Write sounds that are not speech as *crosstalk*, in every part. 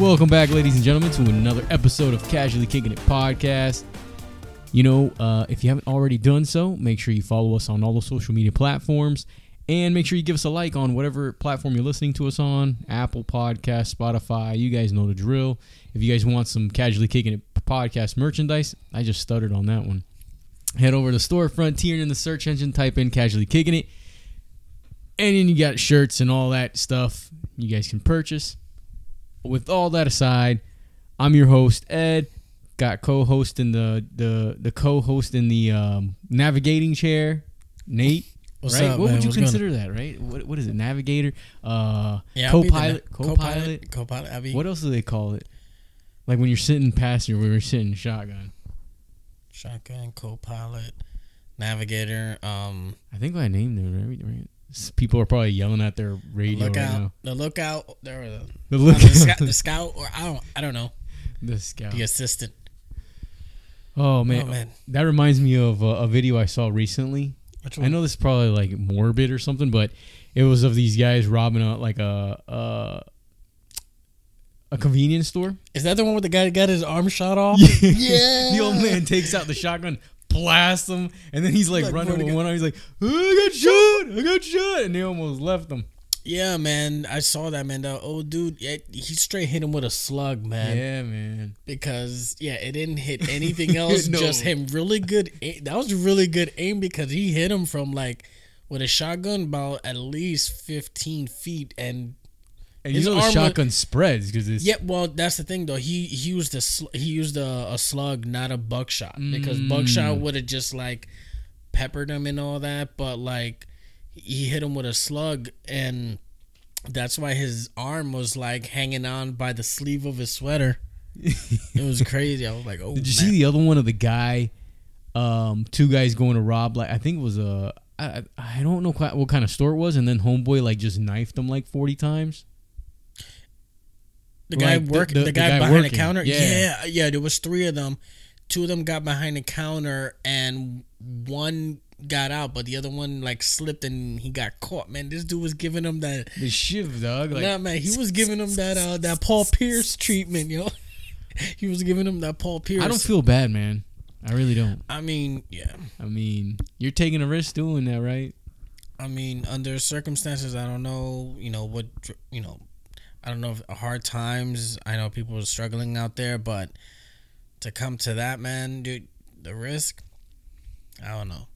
Welcome back, ladies and gentlemen, to another episode of Casually Kicking It podcast. You know, uh, if you haven't already done so, make sure you follow us on all the social media platforms and make sure you give us a like on whatever platform you're listening to us on Apple Podcast, Spotify. You guys know the drill. If you guys want some Casually Kicking It podcast merchandise, I just stuttered on that one. Head over to storefront tier in the search engine, type in Casually Kicking It, and then you got shirts and all that stuff you guys can purchase. With all that aside, I'm your host Ed. Got co-host in the the the co-host in the um, navigating chair, Nate. What's right? up, what man? would you What's consider that? Right? What what is it? Navigator, uh, Yeah, co-pilot, na- co-pilot. co-pilot. I'll be What else do they call it? Like when you're sitting passenger, when you're sitting shotgun. shotgun, co-pilot, navigator. Um, I think I named it right. Right? People are probably yelling at their radio right lookout, now. the lookout, the, The uh, look, the, scout, the scout, or I don't, I don't know, the scout. the assistant. Oh man, Oh man, that reminds me of a, a video I saw recently. which I know this is probably like morbid or something, but it was of these guys robbing a like a a, a convenience store. Is that the one where the guy got his arm shot off? *laughs* Yeah. the old man takes out the shotgun, blasts him, and then he's like, Like, running with one arm. He's like, oh, "I got shot! I got shot!" And they almost left him. Yeah, man, I saw that man. That old dude, yeah, he straight hit him with a slug, man. Yeah, man. Because yeah, it didn't hit *laughs* anything else. No. Just him, really good. Aim. That was really good aim because he hit him from like with a shotgun about at least fifteen feet, and And His you know the arm was- shotgun spreads because it's Yeah, well, that's the thing though. He he used a sl- he used a, a slug, not a buckshot, because Mm. buckshot would have just like peppered him and all that. But like he hit him with a slug, and that's why his arm was like hanging on by the sleeve of his sweater. *laughs* it was crazy. I was like, oh, Did you man. see the other one of the guy? Um, two guys going to rob like I think it was a I, I I don't know quite what kind of store it was, and then homeboy like just knifed him like forty times. The guy like, the- work the- the, the guy, guy behind working. the counter? Yeah. Yeah. yeah, There was three of them. Two of them got behind the counter, and one got out, but the other one like slipped and he got caught. Man, this dude was giving him that. The shiv dog. Like nah, man, he was giving him that uh, that Paul Pierce treatment, yo. *laughs* he was giving him that Paul Pierce. I don't feel bad, man. I really don't. I mean, yeah. I mean, you're taking a risk doing that, right? I mean, under circumstances, I don't know. You know what? You know, I don't know if uh, hard times. I know people are struggling out there, but to come to that, man, dude, the risk. I don't know.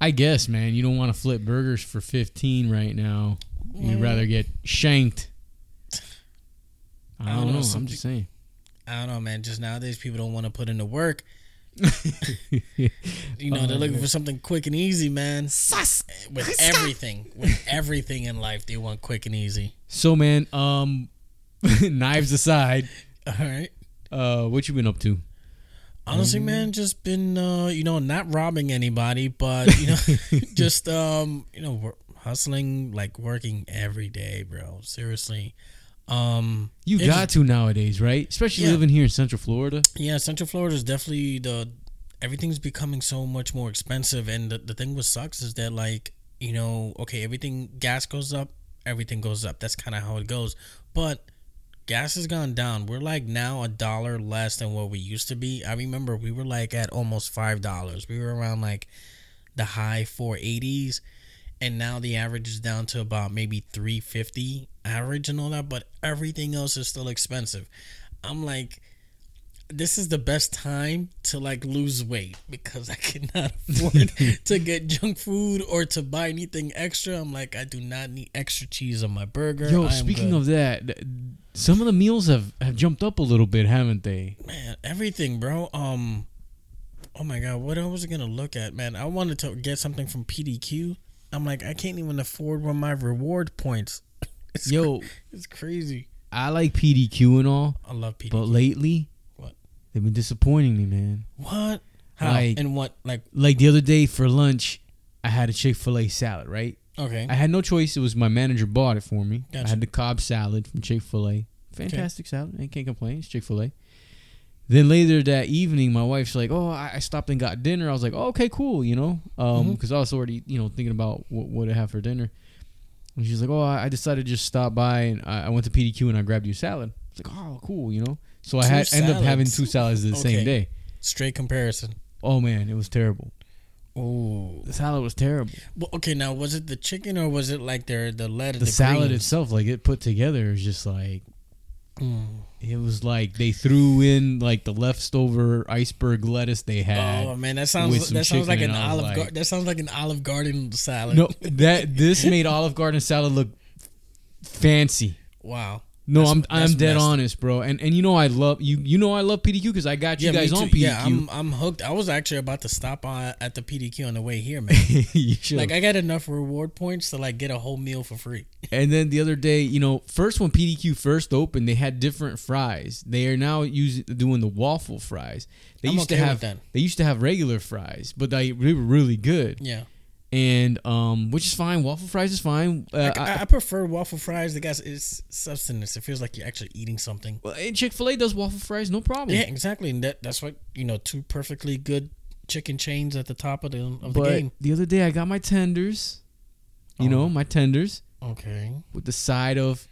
I guess, man. You don't want to flip burgers for fifteen right now. You'd mm. rather get shanked. I don't, I don't know, know. I'm just saying. I don't know, man. Just nowadays, people don't want to put in the work. *laughs* You know, they're Oh, looking man. for something quick and easy, man. With everything, with everything in life, they want quick and easy. So, man, um, *laughs* knives aside, All right. uh, what you been up to? Honestly, Mm-hmm. man, just been uh, you know not robbing anybody, but you know *laughs* *laughs* just um you know hustling like working every day, bro. Seriously, um You got to nowadays, right? Especially Yeah. living here in Central Florida. yeah, Central Florida is definitely the everything's becoming so much more expensive, and the the thing with sucks is that like you know okay everything gas goes up, everything goes up. That's kind of how it goes, but. Gas has gone down. We're like now a dollar less than what we used to be. I remember we were like at almost five dollars. We were around like the high four eighties, and now the average is down to about maybe three fifty average and all that. But everything else is still expensive. I'm like, this is the best time to like lose weight because I cannot *laughs* afford *laughs* to get junk food or to buy anything extra. I'm like, I do not need extra cheese on my burger. Yo, speaking good. of that, some of the meals have, have jumped up a little bit, haven't they? man, everything, bro. Um, oh my god, what I was gonna look at, man? I wanted to get something from PDQ. I'm like, I can't even afford one of my reward points. *laughs* It's Yo, cra- it's crazy. I like PDQ and all, I love PDQ. but lately? They've been disappointing me, man. what? How Like- and what? Like, Like the other day for lunch, I had a Chick Fil A salad, right? okay, I had no choice. It was my manager bought it for me. Gotcha. I had the Cobb salad from Chick Fil A. Fantastic salad. I can't complain. It's Chick Fil A. Then later that evening, my wife's like, "Oh, I, stopped and got dinner." I was like, oh, "Okay, cool," you know, um, mm-hmm. because I was already, you know, thinking about what, what to have for dinner. And she's like, "Oh, I I decided to just stop by and I, I went to PDQ and I grabbed you a salad." It's like, oh, cool, you know. So I Two had end up having two salads the same day. Straight comparison. Oh man, it was terrible. Oh. The salad was terrible. Well, okay, now was it the chicken or was it like their the lettuce? The, salad greens? itself, like it put together, is just like Mm. it was like they threw in like the leftover iceberg lettuce they had. Oh man, that sounds that sounds like an and I was olive. like- Gar- that sounds like an Olive Garden salad. no, that this made Olive Garden salad look *laughs* fancy. Wow. No, That's- I'm that's I'm dead messed. honest, bro. And and you know I love you. You know I love PDQ because I got you me guys on. PDQ. Yeah, I'm I'm hooked. I was actually about to stop on at the PDQ on the way here, man. *laughs* you should. like I got enough reward points to like get a whole meal for free. *laughs* And then the other day, you know, first when PDQ first opened, they had different fries. They are now using doing the waffle fries. They I'm used okay to with have that. they used to have regular fries, but they, they were really good. Yeah, And um, which is fine. Waffle fries is fine. Uh, I, I- I prefer waffle fries. The guys, it's substance. It feels like you're actually eating something. well, and Chick Fil A does waffle fries, no problem. Yeah, exactly. And that that's what you know. Two perfectly good chicken chains at the top of the of the game. the other day I got my tenders. You Oh. know, my tenders Okay. with the side of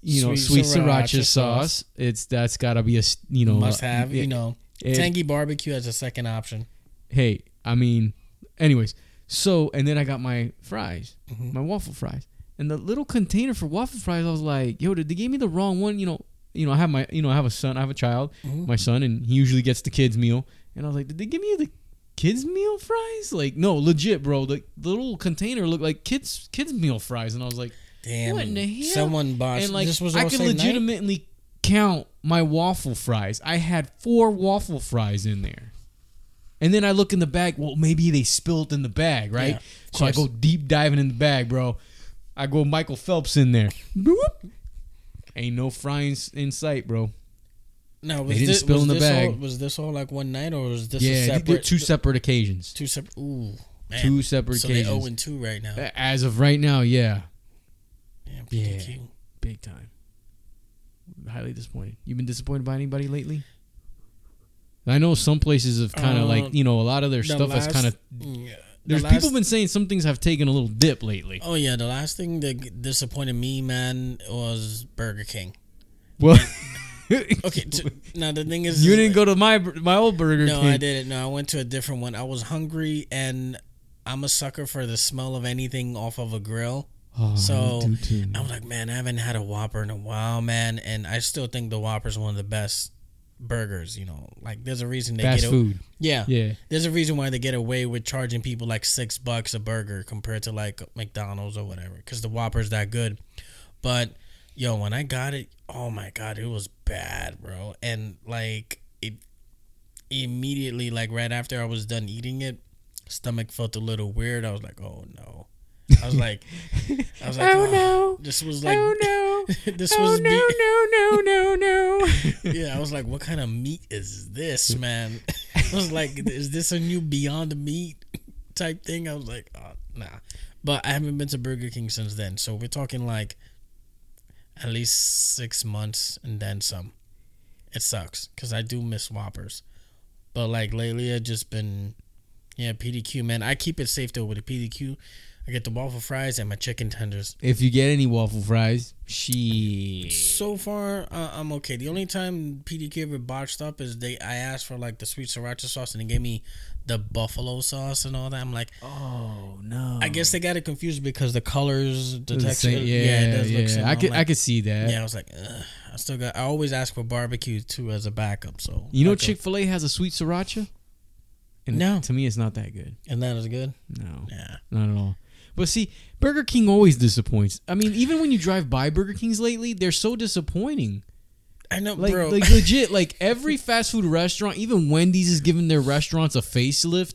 you know Sweet sweet, sriracha sriracha, sauce. sauce. It's that's got to be a you know Must have. it- you know, it- tangy barbecue as a second option. hey, I mean, anyways. So and then I got my fries, Mhm. my waffle fries, and the little container for waffle fries. I was like, yo, did they give me the wrong one? You know, you know, I have my, you know, I have a son, I have a child, Mhm. my son, and he usually gets the kids meal. And I was like, did they give me the kids meal fries? Like, no, legit, bro. The, the little container looked like kids kids meal fries, and I was like, Damn. What in the hell? Someone bought. and like, this was I all could night? legitimately count my waffle fries. I had four waffle fries in there. And then I look in the bag. Well, maybe they spilled in the bag, right? Yeah, so I go deep diving in the bag, bro. I go Michael Phelps in there. Boop. Ain't no frying in sight, bro. No, was They didn't this, spill was in the this All, bag. was this all like one night, or was this yeah, separate? two separate occasions. two separate. Ooh, man. Two separate So they zero oh and two right now. As of right now, yeah, Damn, Yeah. Big time. Highly disappointed. You been disappointed by anybody lately? I know some places have kind of Uh, like you know a lot of their the stuff has kind of. Yeah. There's The people last- been saying some things have taken a little dip lately. Oh yeah, the last thing that disappointed me, man, was Burger King. Well, *laughs* Okay, now the thing is, you didn't go to my my old Burger No, King. I didn't. No, I went to a different one. I was hungry, and I'm a sucker for the smell of anything off of a grill. Oh, So, me too, too, I was like, man, I haven't had a Whopper in a while, man, and I still think the Whopper is one of the best burgers. You know, like there's a reason they fast get a- food. Yeah, Yeah, there's a reason why they get away with charging people like six bucks a burger compared to like McDonald's or whatever, because the Whopper's that good. But yo, when I got it, oh my god, it was bad, bro. And like it immediately, like right after I was done eating it, stomach felt a little weird. I was like, oh no. I was like, I was like, Oh, oh no. This was oh, like, oh no! *laughs* this oh was no! be- No! No! No! No! *laughs* yeah, I was like, what kind of meat is this, *laughs* man? I was like, is this a new Beyond Meat type thing? I was like, oh, nah. But I haven't been to Burger King since then. So we're talking like at least six months and then some. It sucks because I do miss Whoppers. But like lately, I've just been, yeah, PDQ, man. I keep it safe though with the PDQ. I get the waffle fries and my chicken tenders. if you get any waffle fries, she. So far, uh, I'm okay. The only time PDQ ever botched up is they I asked for like the sweet sriracha sauce and they gave me the buffalo sauce and all that. I'm like, Oh no! I guess they got it confused because the colors, the The texture, same- yeah, yeah, it does look yeah. similar. I could like, I could see that. yeah, I was like, Ugh. I still got. I always ask for barbecue too as a backup. So You know, Chick Fil A has a sweet sriracha. And No. to me, it's not that good. and that is good. No, Yeah, not at all. But see, Burger King always disappoints. I mean, even when you drive by Burger Kings lately, they're so disappointing. I know, Like, bro. like legit, like every fast food restaurant, even Wendy's is giving their restaurants a facelift,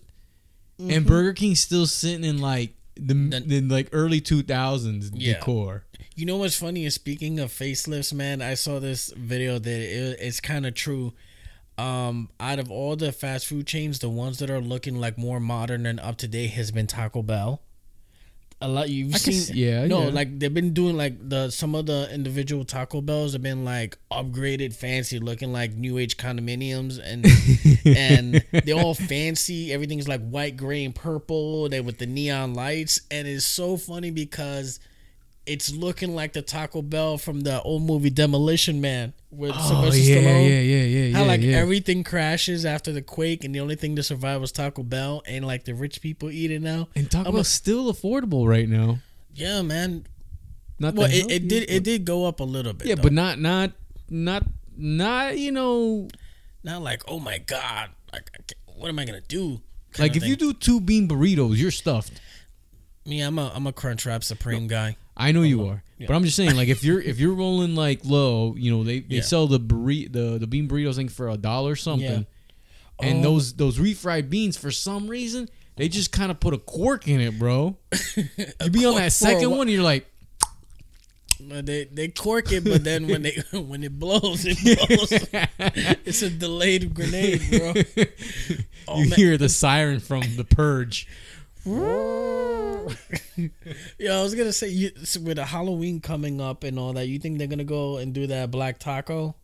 and Burger King's still sitting in like the in like early two thousands Yeah. decor. You know what's funny is speaking of facelifts, man. I saw this video that it, it's kind of true. Um, out of all the fast food chains, the ones that are looking like more modern and up to date has been Taco Bell. A lot you've I seen, see- yeah, no, yeah. like they've been doing like the some of the individual Taco Bells have been like upgraded, fancy, looking like new age condominiums, and *laughs* and they're all fancy. Everything's like white, gray, and purple. They with the neon lights, and it's so funny because it's looking like the Taco Bell from the old movie Demolition Man with Oh Sylvester yeah, Stallone. yeah, yeah, yeah, How yeah, like yeah. everything crashes after the quake, and the only thing to survive was Taco Bell, and like the rich people eat it now. and Taco Bell's still affordable right now. Yeah, man. Not Well, it, it did it did go up a little bit. Yeah, though. but not not not not you know not like oh my god, like what am I gonna do? like if you do two bean burritos, you're stuffed. me, I'm a I'm a Crunchwrap Supreme guy. I know you uh-huh. are, yeah. but I'm just saying, like if you're if you're rolling like low, you know they, they Yeah. sell the burrito the the bean burritos thing for a dollar something, and Oh. those those refried beans for some reason they just kind of put a cork in it, bro. *laughs* You be on that second one, you're like, they they cork it, but then when they *laughs* *laughs* when it blows, it blows. it's a delayed grenade, bro. Oh, you man. hear the siren from the purge. *laughs* Yeah, I was gonna say you, with a Halloween coming up and all that, you think they're gonna go and do that black taco?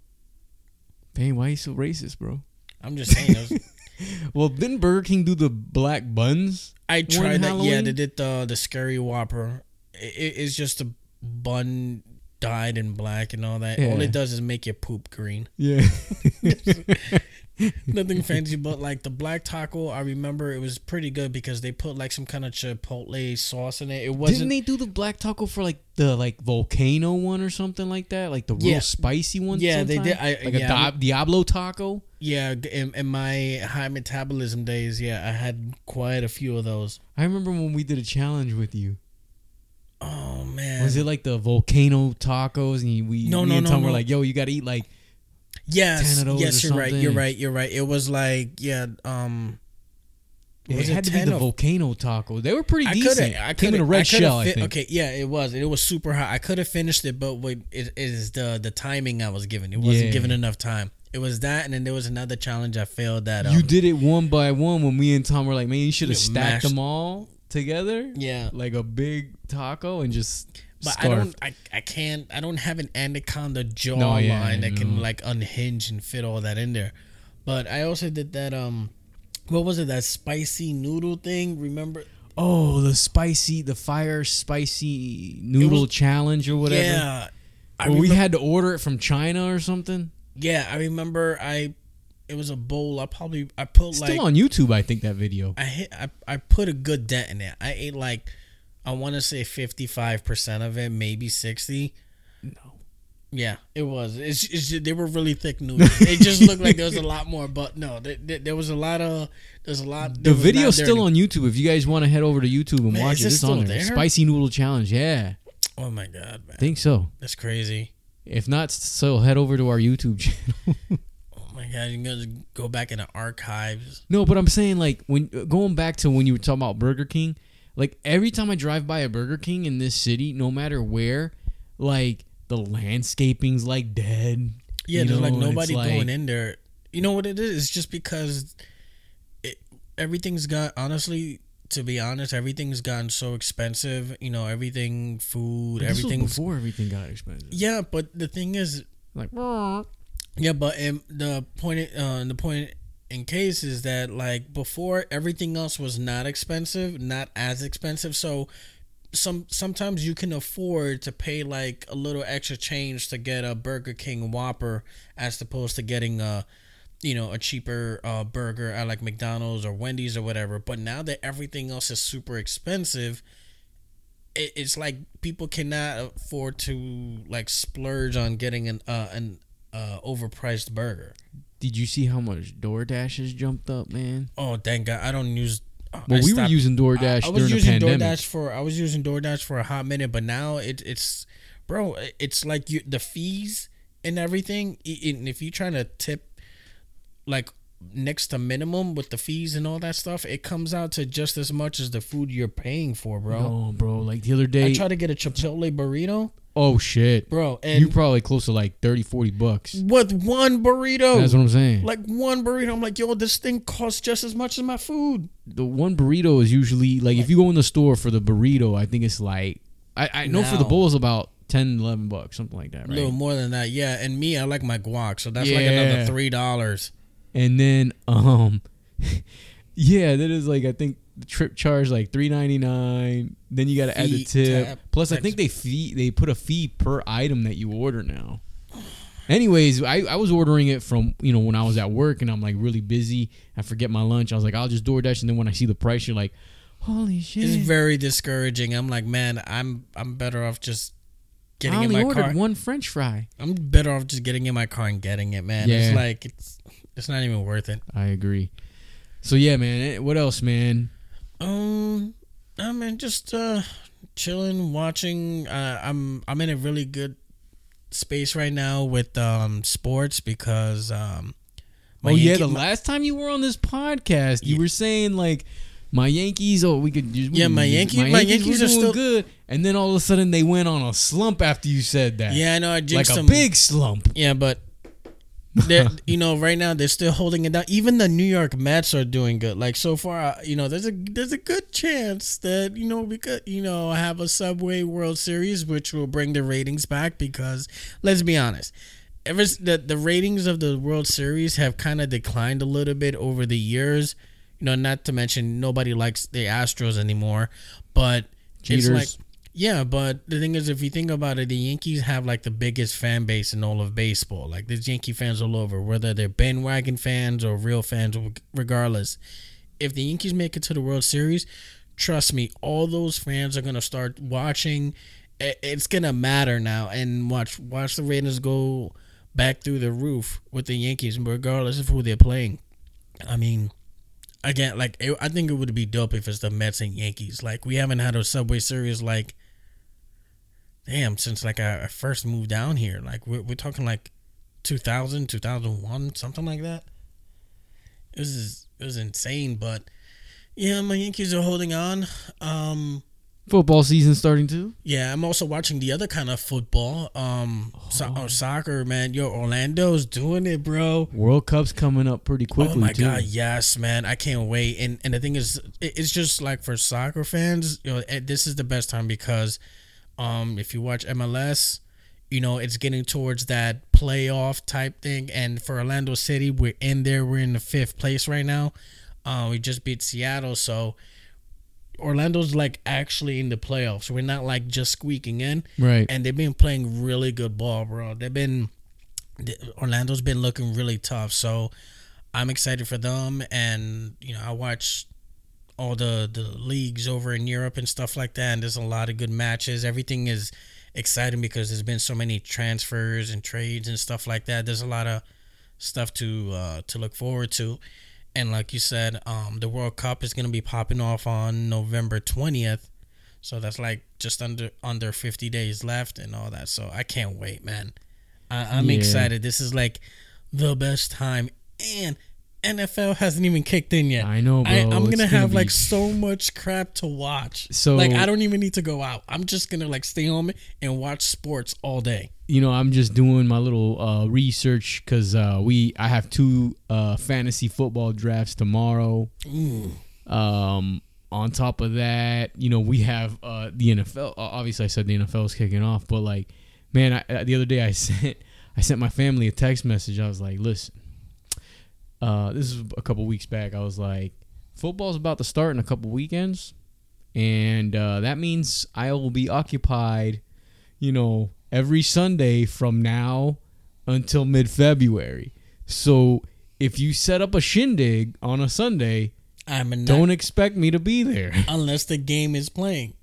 Dang, why are you so racist, bro? I'm just saying. Was, *laughs* Well, didn't Burger King do the black buns? I tried that. Yeah, they did the the scary Whopper. It, it- it's just a bun dyed in black and all that. All it does is make your poop green. Yeah. *laughs* *laughs* Nothing *laughs* fancy, but like the black taco, I remember it was pretty good because they put like some kind of chipotle sauce in it. It wasn't. Didn't they do the black taco for like the like volcano one or something like that? Like the real Yeah. spicy one? Yeah, they did. I- like yeah, a Di- Diablo taco? yeah, in, in my high metabolism days, yeah, I had quite a few of those. I remember when we did a challenge with you. Oh man, Was it like the volcano tacos? And we, No, me no, and no, Tom were no. like, yo, you got to eat like, Yes, 10 of those yes, you're right. You're right. You're right. It was like yeah. Um, it was had to be the of- volcano taco. They were pretty I decent. I Came in a red shell, I think. Okay, yeah, it was. It was super hot. I could have finished it, but what it it is the the timing I was given. It wasn't Yeah. given enough time. It was that, and then there was another challenge I failed. That um, you did it one by one when me and Tom were like, man, you should have stacked mashed- them all together. Yeah, Like a big taco and just but I don't. I, I can't. I don't have an anaconda jawline No, yeah, that can like unhinge and fit all that in there. But I also did that. Um, what was it? That spicy noodle thing. Remember? Oh, the spicy, the fire spicy noodle was- challenge or whatever. Yeah. Where we had to order it from China or something. yeah, I remember. I it was a bowl. I probably I put Still like on YouTube, I think that video. I hit I, I put a good dent in it. I ate like I want to say 55% of it, maybe 60. No. Yeah, it was. It's, it's just, they were really thick noodles. *laughs* it just looked like there was a lot more, but no, there, there, there was a lot of there's a lot. The video's still on YouTube. If you guys want to head over to YouTube and Man, watch it, it it's on there. there? Spicy noodle challenge. Yeah, Oh my god, man, think so. that's crazy. If not, so head over to our YouTube *laughs* channel. Oh my god, you're gonna go back in the archives. no, but I'm saying like when going back to when you were talking about Burger King, like every time I drive by a Burger King in this city, no matter where, like the landscaping's like dead. Yeah, you there's know, like nobody like- going in there. You know what it is? It's just because it, everything's got honestly. To be honest, everything's gotten so expensive. You know, everything, food, was before everything got expensive. Yeah, but the thing is, Like yeah, but um, the point, uh, the point in cases that like before everything else was not expensive, not as expensive. So some sometimes you can afford to pay like a little extra change to get a Burger King Whopper as opposed to getting a you know a cheaper uh, burger at like McDonald's or Wendy's or whatever. But now that everything else is super expensive, it, it's like people cannot afford to like splurge on getting an uh, an uh, overpriced burger. Did you see how much DoorDash has jumped up, man? Oh, thank God! I don't use. Well, I we were using DoorDash I, I was during the using pandemic. DoorDash for I was using DoorDash for a hot minute, but now it, it's bro, it's like you the fees and everything. And if you're trying to tip like next to minimum with the fees and all that stuff, it comes out to just as much as the food you're paying for, bro. No, bro. Like the other day, I tried to get a Chipotle burrito, oh shit, bro, and you probably close to like 30, 40 bucks. with one burrito, That's what I'm saying. like one burrito, I'm like, yo, this thing costs just as much as my food. the one burrito is usually like if you go in the store for the burrito, I think it's like I, I know for the Now- bowl is about 10, 11 bucks, something like that, A little more than that, yeah. And me, I like my guac, so that's like another three dollars. And then um, *laughs* yeah, that is like I think the trip charge like three ninety nine. Then you got to add the tip. tab, Plus, I think they fee they put a fee per item that you order now. Anyways, I, I was ordering it from you know when I was at work and I'm like really busy. I forget my lunch. I was like, I'll just DoorDash, and then when I see the price, you're like, holy shit! It's very discouraging. I'm like, man, I'm I'm better off just getting I in only my ordered car. one French fry. I'm better off just getting in my car and getting it, man. Yeah. It's like it's it's not even worth it. I agree. So yeah, man. eh, What else, man? Um, I mean, just uh, chilling, watching. Uh, I'm I'm in a really good space right now with um sports because um. oh yeah, Yankee- the last time you were on this podcast, you Yeah. were saying like my Yankees. Oh, we could. Just, Yeah, my Yankees- my Yankees were are still- good, and then all of a sudden they went on a slump after you said that. yeah, I know I like a them. big slump. Yeah, but *laughs* you know right now they're still holding it down. Even the New York Mets are doing good. Like so far, uh, you know, there's a there's a good chance that you know we could you know have a Subway World Series, which will bring the ratings back. Because let's be honest, ever the the ratings of the World Series have kind of declined a little bit over the years. You know, not to mention nobody likes the Astros anymore, but Cheaters. it's like yeah, but the thing is, if you think about it, the Yankees have like the biggest fan base in all of baseball. Like there's Yankee fans all over, whether they're bandwagon fans or real fans, regardless. If the Yankees make it to the World Series, trust me, all those fans are gonna start watching. It's gonna matter now, and watch watch the ratings go back through the roof with the Yankees, regardless of who they're playing. I mean, again, like it, I think it would be dope if it's the Mets and Yankees. Like we haven't had a Subway Series like, damn, since like I, I first moved down here. Like we're, we're talking like 2000, 2001, something like that. It was it was insane, but yeah, my Yankees are holding on. Um, Football season starting too. yeah, I'm also watching the other kind of football. Um, so- Oh. oh, soccer, man. Yo, Orlando's doing it, bro. World Cup's coming up pretty quickly oh my too. god, yes, man! I can't wait. And and the thing is, it's just like for soccer fans, you know, this is the best time because, um, if you watch MLS, you know it's getting towards that playoff type thing. And for Orlando City, we're in there. We're in the fifth place right now. Uh, we just beat Seattle, so Orlando's like actually in the playoffs. We're not like just squeaking in Right. and they've been playing really good ball, bro. They've been Orlando's been looking really tough, so I'm excited for them. And you know, I watch all the the leagues over in Europe and stuff like that, and there's a lot of good matches. Everything is exciting because there's been so many transfers and trades and stuff like that. There's a lot of stuff to uh, to look forward to. And like you said, um, the World Cup is going to be popping off on November 20th. So that's like just under under 50 days left and all that. So I can't wait, man. I, I'm Yeah. excited. This is like the best time. And NFL hasn't even kicked in yet. I know, bro. I, I'm It's gonna have be- like so much crap to watch. So- like I don't even need to go out. I'm just gonna like stay home and watch sports all day. you know, I'm just doing my little uh, research because uh, we I have two uh, fantasy football drafts tomorrow. Ooh. Um, on top of that, you know, we have uh, the NFL. Obviously, I said the NFL is kicking off, but like, man, I, uh, the other day I *laughs* sent I sent my family a text message. I was like, listen, uh, this is a couple weeks back. I was like, football's about to start in a couple weekends, and uh, that means I will be occupied, you know, every Sunday from now until mid February. So if you set up a shindig on a Sunday, I'm a don't expect me to be there. *laughs* unless the game is playing.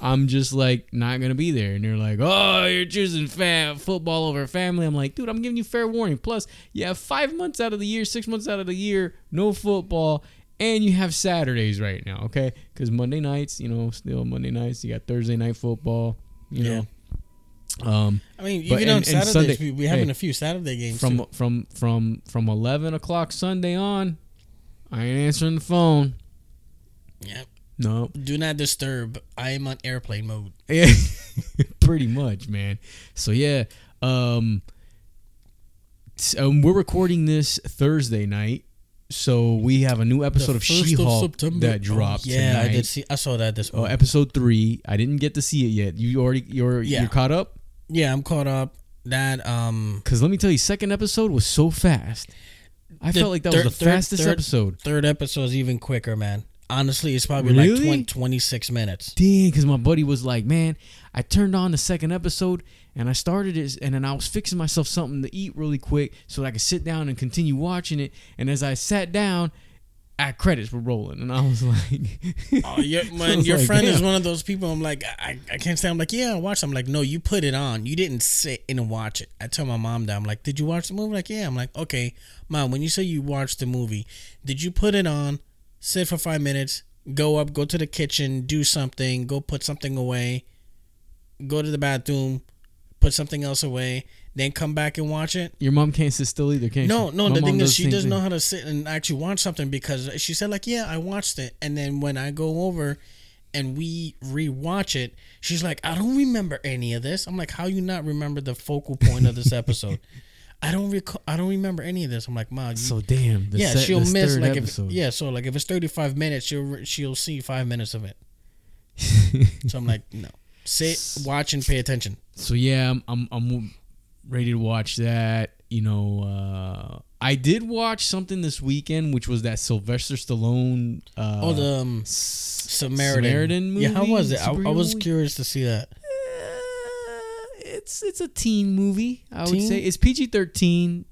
I'm just like not gonna be there, and they're like, "Oh, you're choosing fam- football over family." I'm like, "Dude, I'm giving you fair warning. Plus, you have five months out of the year, six months out of the year, no football, and you have Saturdays right now, okay? Because Monday nights, you know, still Monday nights. You got Thursday night football, you Yeah. know. Um, I mean, But- even on and- and Saturdays, Sunday- we, we having hey, a few Saturday games from too. from from from eleven o'clock Sunday on, I ain't answering the phone. Yeah. No, Do not disturb. I am on airplane mode. *laughs* Yeah, pretty much, man. So yeah, um, um, we're recording this Thursday night, so we have a new episode of She-Hulk that dropped. Oh, yeah, I did see. I saw that this Oh, morning. episode three. I didn't get to see it yet. You already you're Yeah. you're caught up. yeah, I'm caught up. That um Cause let me tell you, second episode was so fast. I felt like that third- was the fastest third- episode. third episode is even quicker, man. Honestly, it's probably like 20, 26 minutes. Dang, because my buddy was like, man, I turned on the second episode and I started it, and then I was fixing myself something to eat really quick so that I could sit down and continue watching it. And as I sat down, our credits were rolling, and I was *laughs* like, Oh, your, *laughs* man, was your like, friend is one of those people. I'm like, I, I can't say. I'm like, yeah, I watched. it." I'm like, no, you put it on. You didn't sit and watch it. I tell my mom that. I'm like, did you watch the movie? Like, yeah. I'm like, okay, mom. When you say you watched the movie, did you put it on, sit for five minutes, go up, go to the kitchen, do something, go put something away, go to the bathroom, put something else away, then come back and watch it? Your mom can't sit still either, can't No, she? no. My the thing is, she doesn't thing. know how to sit and actually watch something because she said like, "Yeah, I watched it," and then when I go over and we rewatch it, she's like, "I don't remember any of this." I'm like, "How you not remember the focal point of this *laughs* episode?" I don't recall. I don't remember any of this. I'm like, "Mom, you, So damn. The yeah." se- she'll miss like episode. if yeah. So like if it's 35 minutes, she'll she'll see five minutes of it. *laughs* So I'm like, no, sit, watch, and pay attention. So yeah, I'm, I'm I'm ready to watch that. You know, uh, I did watch something this weekend, which was that Sylvester Stallone. Uh, oh, the um, S- Samaritan. Samaritan movie. Yeah, how was it? I, I was curious to see that. It's it's a teen movie. I would say it's PG thirteen.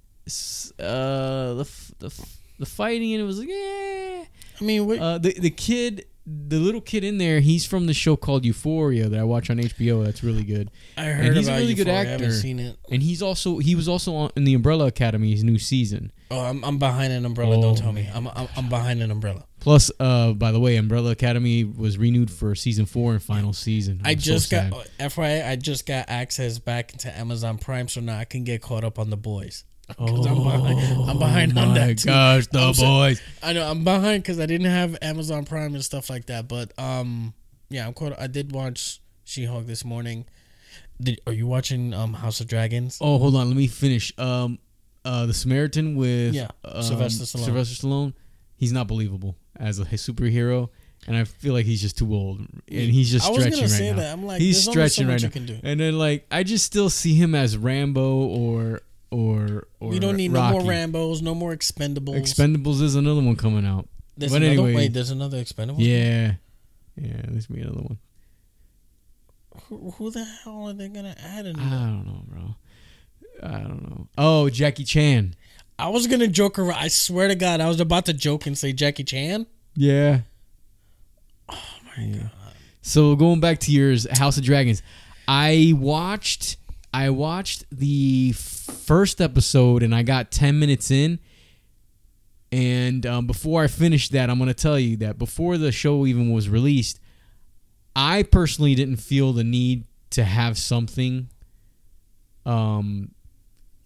Uh, the f- the f- the fighting and it was like, yeah. I mean, what, Uh, the the kid, the little kid in there, he's from the show called Euphoria that I watch on HBO. That's really good. I heard he's a about really good Euphoria. I haven't actor. seen it. And he's also he was also on in the Umbrella Academy's new season. Oh, I'm, I'm behind an umbrella. Oh, Don't tell me. I'm, I'm I'm behind an umbrella. Plus, uh, by the way, Umbrella Academy was renewed for season four and final season. I I'm so just got sad. FYI. I just got access back into Amazon Prime, so now I can get caught up on the boys. *laughs* Oh, I'm behind- I'm behind on that, too. gosh, the I'm so- boys. I know I'm behind because I didn't have Amazon Prime and stuff like that. But um, yeah, I'm caught. I did watch She-Hulk this morning. Did, are you watching um House of Dragons? Oh, hold on, let me finish. Um, uh, the Samaritan with Yeah, um, Sylvester Stallone. Sylvester Stallone. He's not believable as a superhero, and I feel like he's just too old, and he's just I was stretching gonna right say now. that. I'm like, he's stretching right you now. can do. And then like I just still see him as Rambo or or or We don't need Rocky. no more Rambo's, no more Expendables. Expendables is another one coming out. there's but another, anyway. wait, there's another Expendable. Yeah, yeah. There's be another one. Who, who the hell are they gonna add in? I don't know, bro. I don't know. Oh, Jackie Chan. I was gonna joke around. I swear to God, I was about to joke and say Jackie Chan. Yeah. Oh my God. So going back to yours, House of Dragons, I watched I watched the first episode and I got ten minutes in, and um, before I finish that, I'm gonna tell you that before the show even was released, I personally didn't feel the need to have something, um,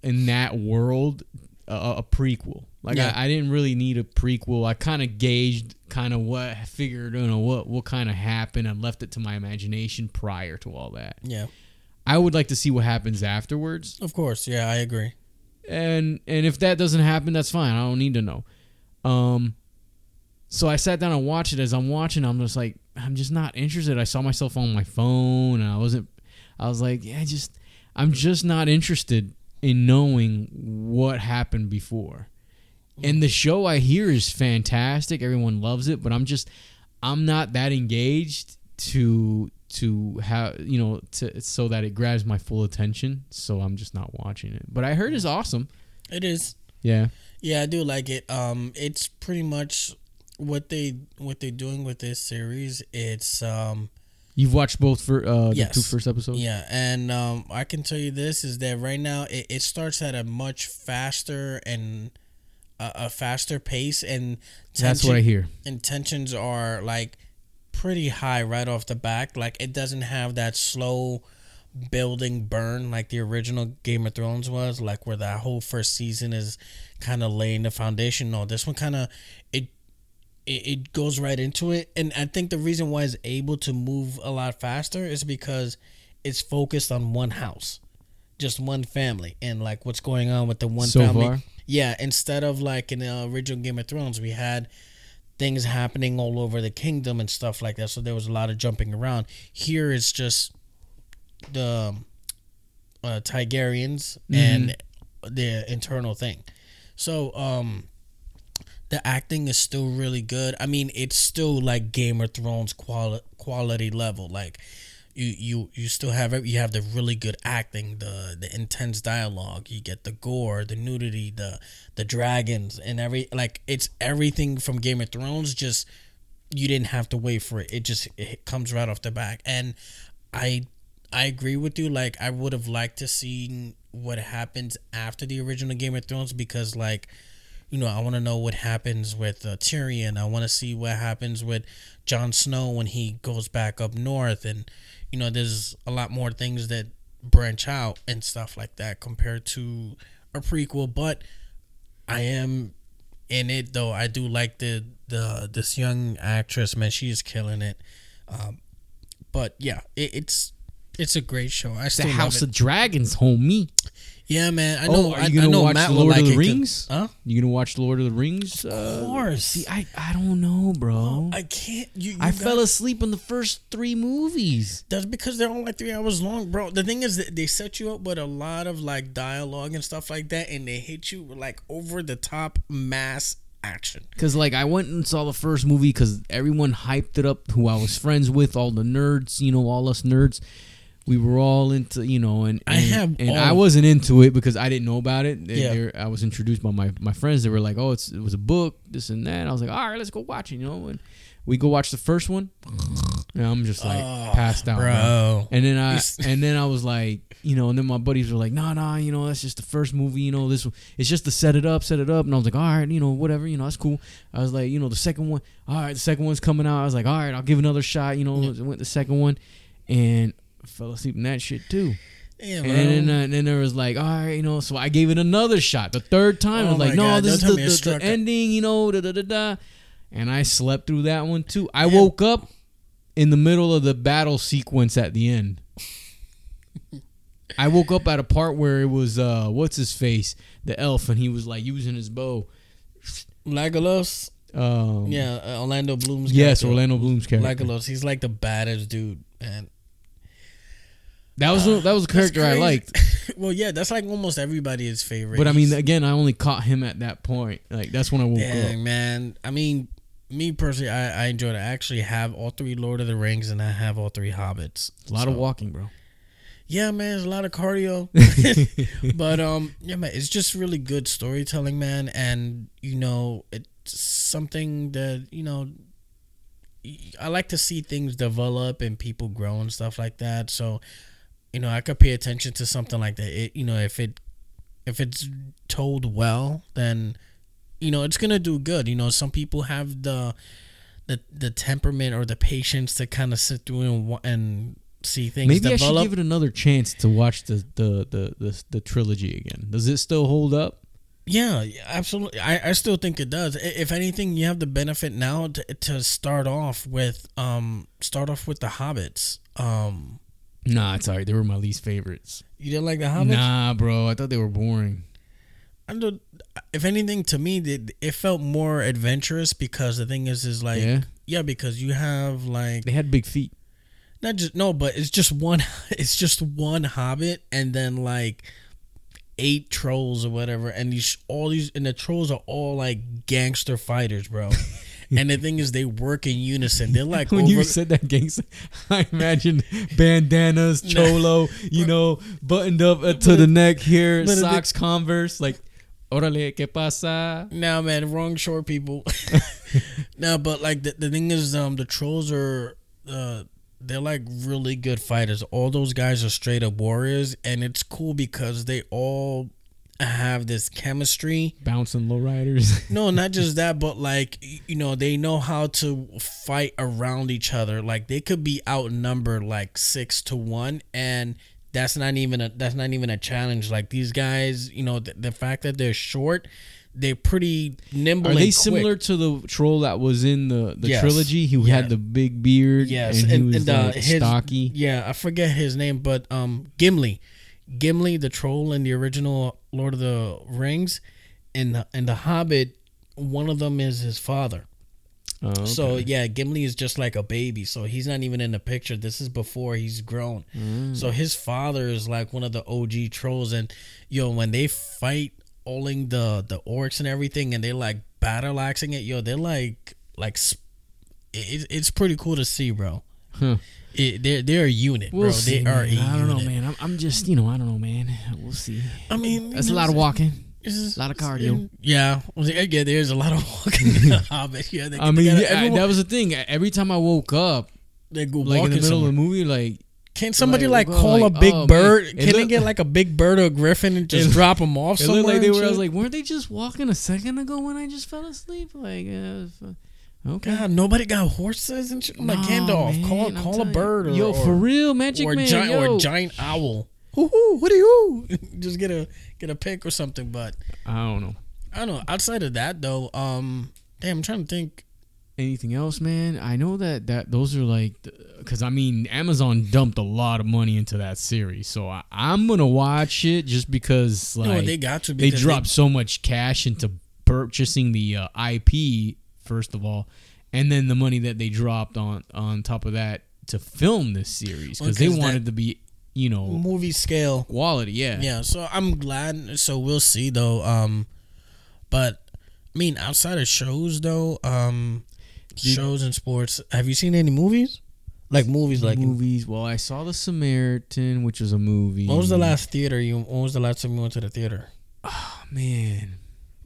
in that world, a, a prequel. Like Yeah. I, I didn't really need a prequel. I kind of gauged kind of what figured, you know, what what kind of happened and left it to my imagination prior to all that. Yeah, I would like to see what happens afterwards. of course. Yeah, I agree. And and if that doesn't happen, that's fine. I don't need to know. Um so I sat down and watched it as I'm watching, I'm just like I'm just not interested. I saw myself on my phone and I wasn't I was like, yeah, just I'm just not interested in knowing what happened before. And the show I hear is fantastic. Everyone loves it, but I'm just I'm not that engaged to to have you know to so that it grabs my full attention. So I'm just not watching it. But I heard it's awesome. It is. Yeah. Yeah, I do like it. Um, it's pretty much what they what they're doing with this series. It's um, You've watched both for uh, Yes. the two first episodes. yeah, and um, I can tell you this is that right now it, it starts at a much faster and a, a faster pace, and That's what I hear. intentions are like pretty high right off the back. Like it doesn't have that slow building burn like the original Game of Thrones was, like where that whole first season is kind of laying the foundation. No, this one kind of it, it it goes right into it, and I think the reason why it's able to move a lot faster is because it's focused on one house, just one family, and like what's going on with the one So family. far? Yeah, instead of like in the original Game of Thrones, we had things happening all over the kingdom and stuff like that. So there was a lot of jumping around. Here it's just the uh, Targaryens and the internal thing. So um, the acting is still really good. I mean, it's still like Game of Thrones quali- quality level. Like you you you still have. You have the really good acting, the the intense dialogue. You get the gore, the nudity, the the dragons, and every like it's everything from Game of Thrones. Just you didn't have to wait for it. It just it comes right off the back. And I I agree with you. Like I would have liked to see what happens after the original Game of Thrones because like you know, I want to know what happens with uh, Tyrion. I want to see what happens with Jon Snow when he goes back up north, and you know, there's a lot more things that branch out and stuff like that compared to a prequel. But I am in it though. I do like the the this young actress, man. She is killing it. Um, but yeah, it, it's it's a great show. I The House of. Dragons, homie. Yeah, man. I Oh, know. are I, you gonna know watch Matt Lord of the Rings? Huh? You gonna watch Lord of the Rings? Of Uh, course. See, I I don't know, bro. I can't. You, you I got- fell asleep in the first three movies. That's because they're all like three hours long, bro. The thing is that they set you up with a lot of like dialogue and stuff like that, and they hit you with like over the top mass action. Cause like I went and saw the first movie because everyone hyped it up. Who I was friends with, all the nerds, you know, all us nerds. We were all into, you know, and, I have and all- I wasn't into it because I didn't know about it. They- Yeah. I was introduced by my my friends. They were like, "Oh, it's it was a book, this and that." I was like, "All right, let's go watch it," you know. And we go watch the first one, and I'm just like Oh, passed out, bro. bro. And then I *laughs* and then I was like, you know, and then my buddies were like, nah, nah, you know, that's just the first movie, you know, this one, it's just to set it up, set it up. And I was like, all right, you know, whatever, you know, that's cool. I was like, you know, the second one, all right, the second one's coming out. I was like, all right, I'll give another shot, you know, went the second one, and fell asleep in that shit too. Yeah, And then, uh, and then there was like, all right, you know, so I gave it another shot. The third time, I Oh was like, my no, God, this is the, tell me it the, the ending, you know, da da da da. And I slept through that one too. I Yeah. woke up in the middle of the battle sequence at the end. I woke up at a part where it was uh what's his face, the elf, and he was like using his bow. Legolas. Um, Yeah, uh, Orlando Bloom's. Yes, character. Orlando Bloom's character. Legolas. He's like the baddest dude, man. That was that was a character I liked. *laughs* well, yeah, that's like almost everybody's favorite. But I mean, again, I only caught him at that point. Like that's when I woke up. Man. I mean, me personally, I, I enjoyed it. I actually have all three Lord of the Rings and I have all three Hobbits. A lot of walking, bro. Yeah, man, it's a lot of cardio. *laughs* *laughs* but um, yeah, man, it's just really good storytelling, man. And you know, it's something that you know. I like to see things develop and people grow and stuff like that. So, you know, I could pay attention to something like that. It, you know, if it if it's told well, then you know it's gonna do good. You know, some people have the the the temperament or the patience to kind of sit through and and see things Maybe I should give it another chance to watch the the, the the the trilogy again. Does it still hold up? Yeah, yeah, absolutely. I, I still think it does. If anything, you have the benefit now to, to start off with um start off with the Hobbits. Um, Nah, it's alright. They were my least favorites. you didn't like the Hobbits? Nah, bro. I thought they were boring. I don't. If anything, to me, it, it felt more adventurous because the thing is, is like yeah, yeah, because you have like they had big feet. not just no, but it's just one. *laughs* It's just one Hobbit, and then like eight trolls or whatever, and these all these and the trolls are all like gangster fighters, bro. *laughs* and the thing is, they work in unison. They're like *laughs* when over. you said that gangster, *laughs* I imagined bandanas, *laughs* cholo, you know, buttoned up uh, to the neck here, socks, Converse, like, orale, que pasa? Nah, man, wrong short people. no, but like the, the thing is, um, the trolls are uh, they're like really good fighters. All those guys are straight up warriors, and it's cool because they all have this chemistry. Bouncing lowriders. *laughs* No, not just that, but like you know, they know how to fight around each other. Like they could be outnumbered like six to one, and that's not even a that's not even a challenge. Like these guys, you know, the, the fact that they're short, they're pretty nimble. Are and they similar to the troll that was in the, the Yes. trilogy? Who Yeah. had the big beard? Yes, and he and- was and, uh, like his- stocky. Yeah, I forget his name, but um, Gimli, Gimli, the troll in the original Lord of the Rings, and the, in the Hobbit, one of them is his father. Oh, okay. So yeah, Gimli is just like a baby. So he's not even in the picture. This is before he's grown. Mm. So his father is like one of the OG trolls, and yo, when they fight alling the the orcs and everything, and they like battle axing it, yo, they're like like sp- it, it's pretty cool to see, bro. Huh. It, they're they're a unit, We'll bro. see. they are man. a I don't know, unit. man. I'm, I'm just, you know, I don't know, man. We'll see. I mean, That's a lot of walking. it's just- lot of cardio. Yeah, Well, yeah, there's a lot of *laughs* walking in the Hobbit. Yeah, I mean, yeah, everyone- that was the thing. Every time I woke up, they go like in the middle somewhere. of the movie, like Can somebody like, like, call like, a big oh, bird? It Can they look- get like a big bird or a griffin and just It- drop them off it somewhere? looked like they were. I was like, weren't they just walking a second ago when I just fell asleep? Like, uh, f- okay. God, nobody got horses and shit. I'm like Nah, Gandalf, call man, I'm call a telling bird or. Yo, or, for real, Magic or, Man, giant yo. or a giant owl. Hoo hoo, what are you? just get a get a pick or something. But I don't know. I don't know. Outside of that though, um, damn, I'm trying to think. Anything else, man? I know that that those are like, because I mean, Amazon dumped a lot of money into that series, so I, I'm gonna watch it just because like they got to they because dropped so much cash into purchasing the uh, IP first of all, and then the money that they dropped on on top of that to film this series because they 'cause that- wanted to be, you know, movie scale. quality. Yeah, Yeah, so I'm glad. So we'll see though. Um, but I mean, outside of shows though, um, shows and sports. Have you seen any movies? Like movies, like movies. Well, I saw The Samaritan, which was a movie. When was the last theater you? When was the last time you went to the theater? Oh, man?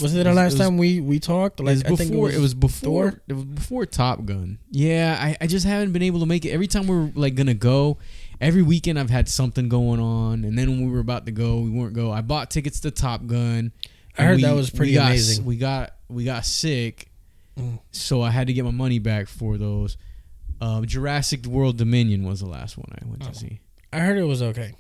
Was it It the last it was- time we we talked? It was Like I before. think It was, before. Thor? It was before Top Gun. Yeah, I, I just haven't been able to make it. Every time we're like gonna go, every weekend I've had something going on, and then when we were about to go, we weren't go. I bought tickets to Top Gun. I heard we- that was pretty we got, amazing. We got we got sick, Mm. so I had to get my money back for those. Um, Jurassic World Dominion was the last one I went Oh. to see. I heard it was okay.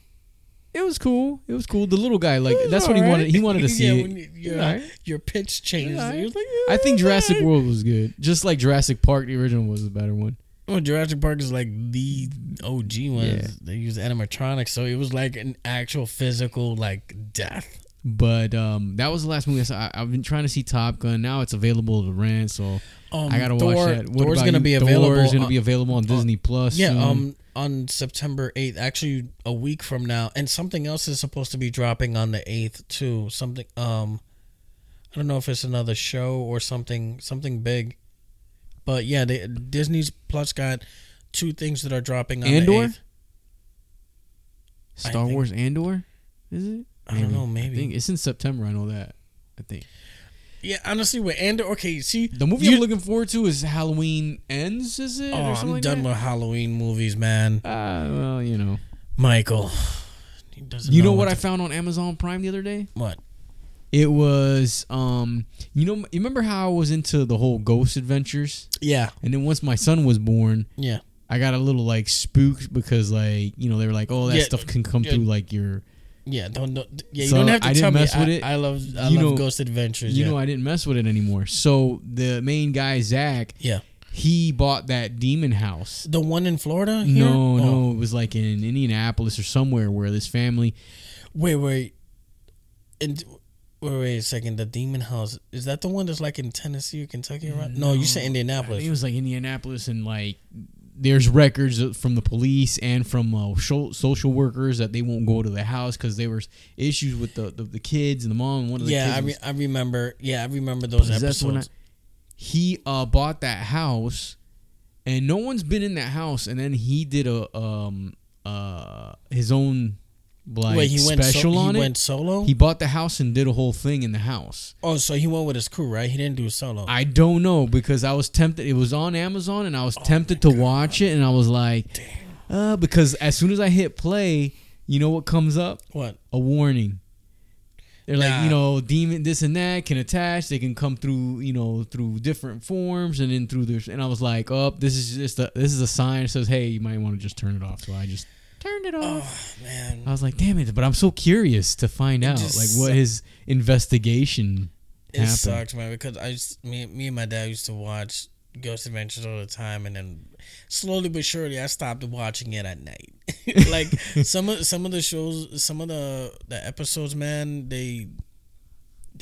It was cool. It was cool. The little guy, like that's what he wanted. He wanted to *laughs* see yeah, it. you- your, alright. your pitch changed. was like, I think Jurassic. World was good. Just like Jurassic Park, the original was the better one. Well, Jurassic Park is like the OG one. Yeah. They use animatronics, so it was like an actual physical like death. But um, that was the last movie I I've been trying to see Top Gun. Now it's available to rent, so Um, I gotta Thor, watch that. What Thor's gonna you? be Thor available. is gonna on- be available on Disney Plus. yeah, soon. um, on September eighth, actually a week from now, and something else is supposed to be dropping on the eighth too. Something, um, I don't know if it's another show or something, something big, but yeah, they, Disney's Plus got two things that are dropping on the Andor? I Star think- Wars Andor, is it? I don't know, I maybe. think it's in September. I know that. I think Yeah, honestly, with Andor, okay, see, the movie you- I'm looking forward to is Halloween Ends. Is it? Oh, or something I'm like done that? with Halloween movies, man. Uh, well, you know. Michael, he doesn't You know what I found on Amazon Prime the other day? what? It was um, you know, you remember how I was into the whole ghost adventures, Yeah, and then once my son was born, yeah. I got a little like spooked because like you know they were like, oh that Yeah, stuff can come yeah. through like your, Yeah, don't, don't yeah. You So, don't have to I tell me. with I, it. I love I You love know- Ghost Adventures. you yeah. know, I didn't mess with it anymore. So the main guy Zak, yeah, he bought that demon house. the one in Florida. Here? No, Oh, no, it was like in Indianapolis or somewhere where this family. Wait, wait. And wait, wait a second. The Demon House is that the one that's like in Tennessee or Kentucky? Right? Mm, no, you said Indianapolis. it was like Indianapolis and like there's records from the police and from uh, social workers that they won't go to the house because there was issues with the, the, the kids and the mom. And one of the yeah, I, re- was I remember. Yeah, I remember those possessed when I- episodes. he uh, bought that house, and no one's been in that house. And then he did a um uh his own like Wait, he went so, special on he it. went solo. he bought the house and did a whole thing in the house. oh, so he went with his crew, right? He didn't do solo. I don't know because I was tempted. It was on Amazon, and I Oh was tempted to watch it, and I was like, uh, because as soon as I hit play, you know what comes up? what? A warning. They're like, Nah. you know, demon this and that can attach. They can come through, you know, through different forms, and then through this. And I was like, oh, this is just a this is a sign that says, hey, you might want to just turn it off. So I just turned it off. Oh man, I was like, damn it! But I'm so curious to find It out, like, what suck- his investigation it happened. sucks, man. Because I just me me and my dad used to watch Ghost Adventures all the time, and then slowly but surely I stopped watching it at night. *laughs* like *laughs* some of some of the shows, some of the the episodes, man, they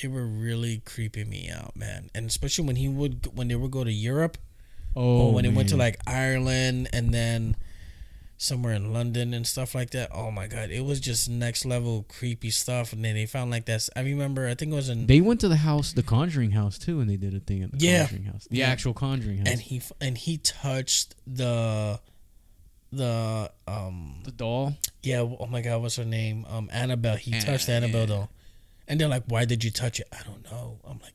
they were really creeping me out, man. And especially when he would when they would go to Europe, Oh, or when he went to like Ireland, and then somewhere in London and stuff like that. Oh my god, it was just next level creepy stuff. And then they found like that's. I remember, I think it was in. They went to the house, the Conjuring house too, and they did a thing at the Yeah. Conjuring house, the Yeah. actual Conjuring house. and he and he touched the the um the doll. yeah oh my god what's her name um Annabelle he Ah, touched Annabelle yeah. though and they're like why did you touch it I don't know I'm like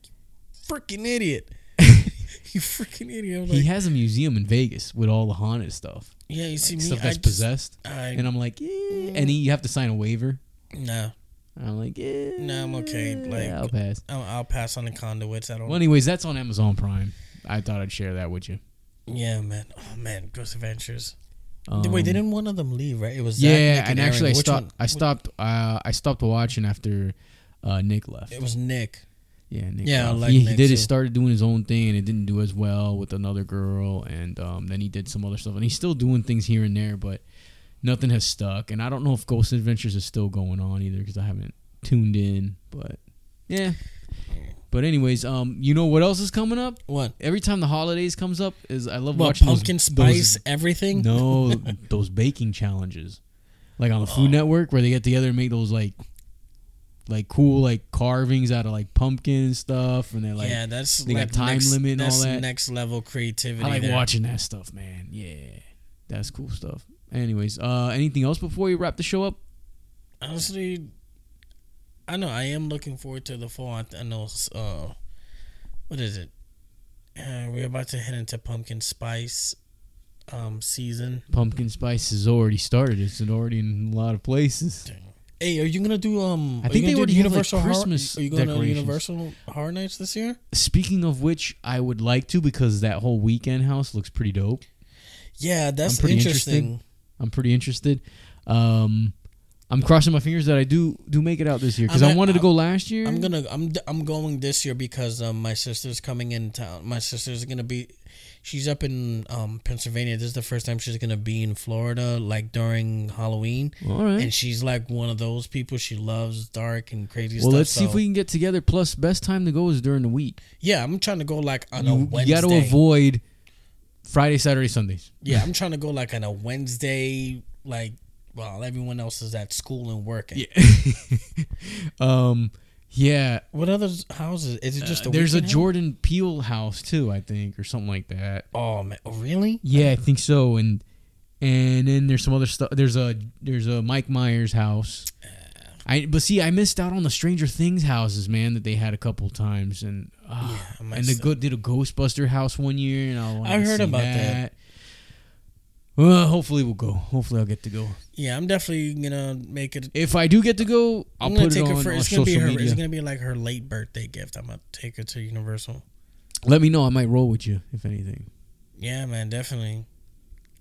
freaking idiot *laughs* *laughs* you freaking idiot I'm he has a museum in Vegas with all the haunted stuff, yeah you see like me stuff I that's just, possessed. I And I'm like, yeah. and he, you have to sign a waiver. No. And I'm like, yeah, Nah, I'm okay, like- I'll pass. I'll, I'll pass on the conduits I don't Well, anyways, that's on Amazon Prime. I thought I'd share that with you. yeah man oh man Ghost Adventures Um, wait didn't one of them leave right it was yeah, and Aaron. actually, I stopped. I stopped. Uh, I stopped watching after uh, Nick left. it was Nick Yeah, Nick Yeah, like he, he did. too. It started doing his own thing, and it didn't do as well with another girl. And um, then he did some other stuff, and he's still doing things here and there, but nothing has stuck. And I don't know if Ghost Adventures is still going on either because I haven't tuned in. But yeah. But anyways, um, you know what else is coming up? what Every time the holidays comes up, is I love what watching pumpkin those, spice Those, everything no, *laughs* those baking challenges, like on the Food Network, where they get together and make those like, like cool like carvings out of like pumpkin and stuff, and they're like, yeah, that's they got like time next, limit and all that. Next level creativity. I like there. watching that stuff, man. Yeah, that's cool stuff. Anyways, uh, anything else before we wrap the show up? Honestly, I know I am looking forward to the fall. I, know. Uh, what is it? Uh, we're about to head into pumpkin spice um season. Pumpkin spice has already started. It's already in a lot of places. Hey, are you gonna do um? I think they already have, like, Universal Horror- Christmas Are you going to. Universal Horror Nights this year? Speaking of which, I would like to because that whole Weeknd house looks pretty dope. Yeah, that's pretty interesting. I'm pretty interested. Um, I'm crossing my fingers that I do do make it out this year because I'm I at- wanted to I'm- go last year. I'm gonna I'm I'm going this year because um my sister's coming in town. My sister's gonna be, she's up in um Pennsylvania. This is the first time she's gonna be in Florida like during Halloween, All right. and she's like one of those people. She loves dark and crazy well, stuff. let's see if we can get together. Plus, best time to go is during the week. Yeah, I'm trying to go like on a Wednesday. You, got to avoid Friday, Saturday, Sundays. yeah, I'm trying to go like on a Wednesday, like while everyone else is at school and working. Yeah. *laughs* um. Yeah. What other houses? Is it just Uh, a there's a house? Jordan Peele house too, I think, or something like that. Oh man, oh, really? Yeah, I think so. And and then there's some other stuff. There's a there's a Mike Myers house. I but see, I missed out on the Stranger Things houses, man, that they had a couple times, and ah, Yeah, and the missed go did a Ghostbuster house one year, and I I heard about that. Well, hopefully we'll go. Hopefully I'll get to go. Yeah, I'm definitely gonna make it. If I do get to go, I'll I'm gonna put it take on, her for. It's gonna be her. media. It's gonna be like her late birthday gift. I'm gonna take her to Universal. Let me know. I might roll with you if anything. Yeah, man, definitely.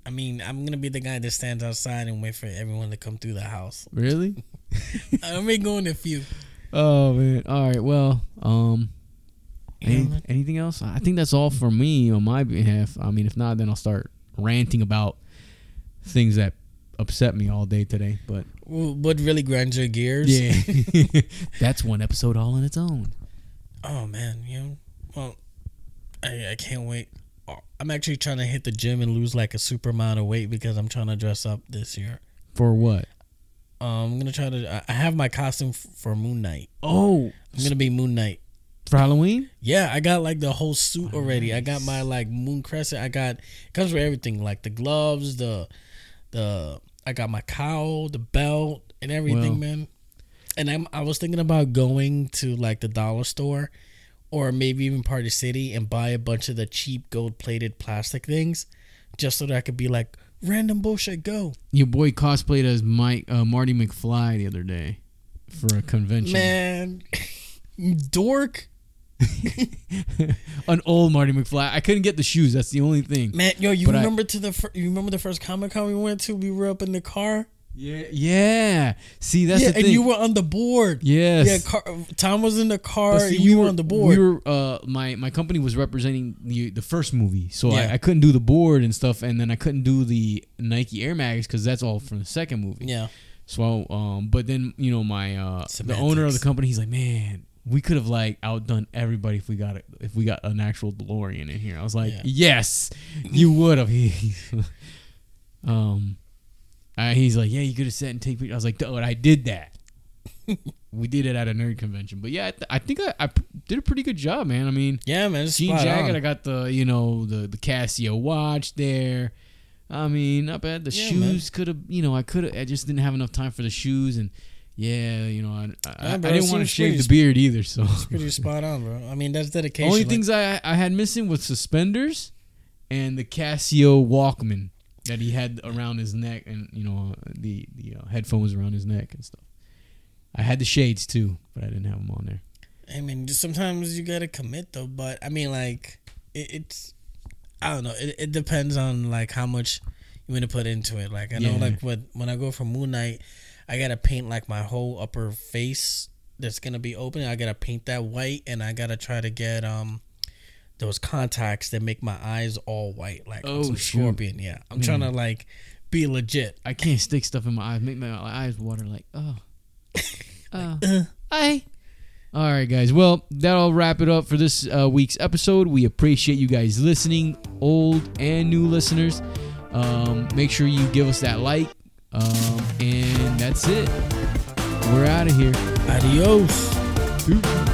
I mean, I'm gonna be the guy that stands outside and wait for everyone to come through the house. Really? *laughs* I may go in a few. oh man. All right. Well, um, any- anything else? I think that's all for me on my behalf. I mean, if not, then I'll start ranting about things that upset me all day today. But What really grinds your gears? yeah, *laughs* that's one episode all on its own. Oh man, you know, well, I I can't wait. Oh, I'm actually trying to hit the gym and lose like a super amount of weight because I'm trying to dress up this year. For what? Um, I'm gonna try to. I- have my costume for Moon Knight. Oh, I'm gonna be Moon Knight. for Halloween? Yeah, I got like the whole suit Oh, already. I got my like moon crescent. I got it comes with everything, like the gloves, the the I got my cowl, the belt, and everything, Well- man. And I'm I was thinking about going to like the dollar store or maybe even part Party City and buy a bunch of the cheap gold plated plastic things just so that I could be like random bullshit go. Your boy cosplayed as Mike uh, Marty McFly the other day for a convention. Man, *laughs* dork. *laughs* An old Marty McFly. I couldn't get the shoes. That's the only thing. Man, yo, you But I- remember to the fir- you remember the first Comic Con we went to? We were up in the car. Yeah, yeah. See, that's yeah, the and you were on the board. yes. Yeah, car, Tom was in the car. See, you were on the board. We were uh my my company was representing the the first movie, so Yeah. I, I couldn't do the board and stuff, and then I couldn't do the Nike Air Max because that's all from the second movie. yeah, So um, but then you know my uh the owner of the company, he's like, man, we could have like outdone everybody if we got it if we got an actual DeLorean in here. I was like, Yeah. yes, you would have. *laughs* um, he's like, yeah, you could have sat and take pictures. I was like, dude, I did that. *laughs* we did it at a nerd convention, but yeah, I, th- I think I, I did a pretty good job, man. I mean, Yeah, man. Jean jacket. on. I got the you know the the Casio watch there. I mean, not bad. The Yeah, shoes could have, you know, I could have. I just didn't have enough time for the shoes, and yeah, you know, I I, Yeah, bro, I didn't want to shave the beard either. So It's pretty spot on, bro. I mean, that's dedication. only like- things I I had missing was suspenders and the Casio Walkman that he had around his neck, and you know the the uh, headphones around his neck and stuff. I had the shades too, but I didn't have them on there. I mean, just sometimes you gotta commit though. But I mean, like it, it's I don't know. It, it depends on like how much you want to put into it. Like I know, Yeah. like when when I go for Moon Knight, I gotta paint like my whole upper face that's gonna be open. I gotta paint that white, and I gotta try to get um those contacts that make my eyes all white, like Oh, some scorpion. Yeah, I'm Man. trying to like be legit. I can't stick stuff in my eyes, make my eyes water. Like oh, *laughs* uh, Uh. I. All right, guys. Well, that'll wrap it up for this uh, week's episode. We appreciate you guys listening, old and new listeners. Um, make sure you give us that like, um, and that's it. We're out of here. Adios. Peace.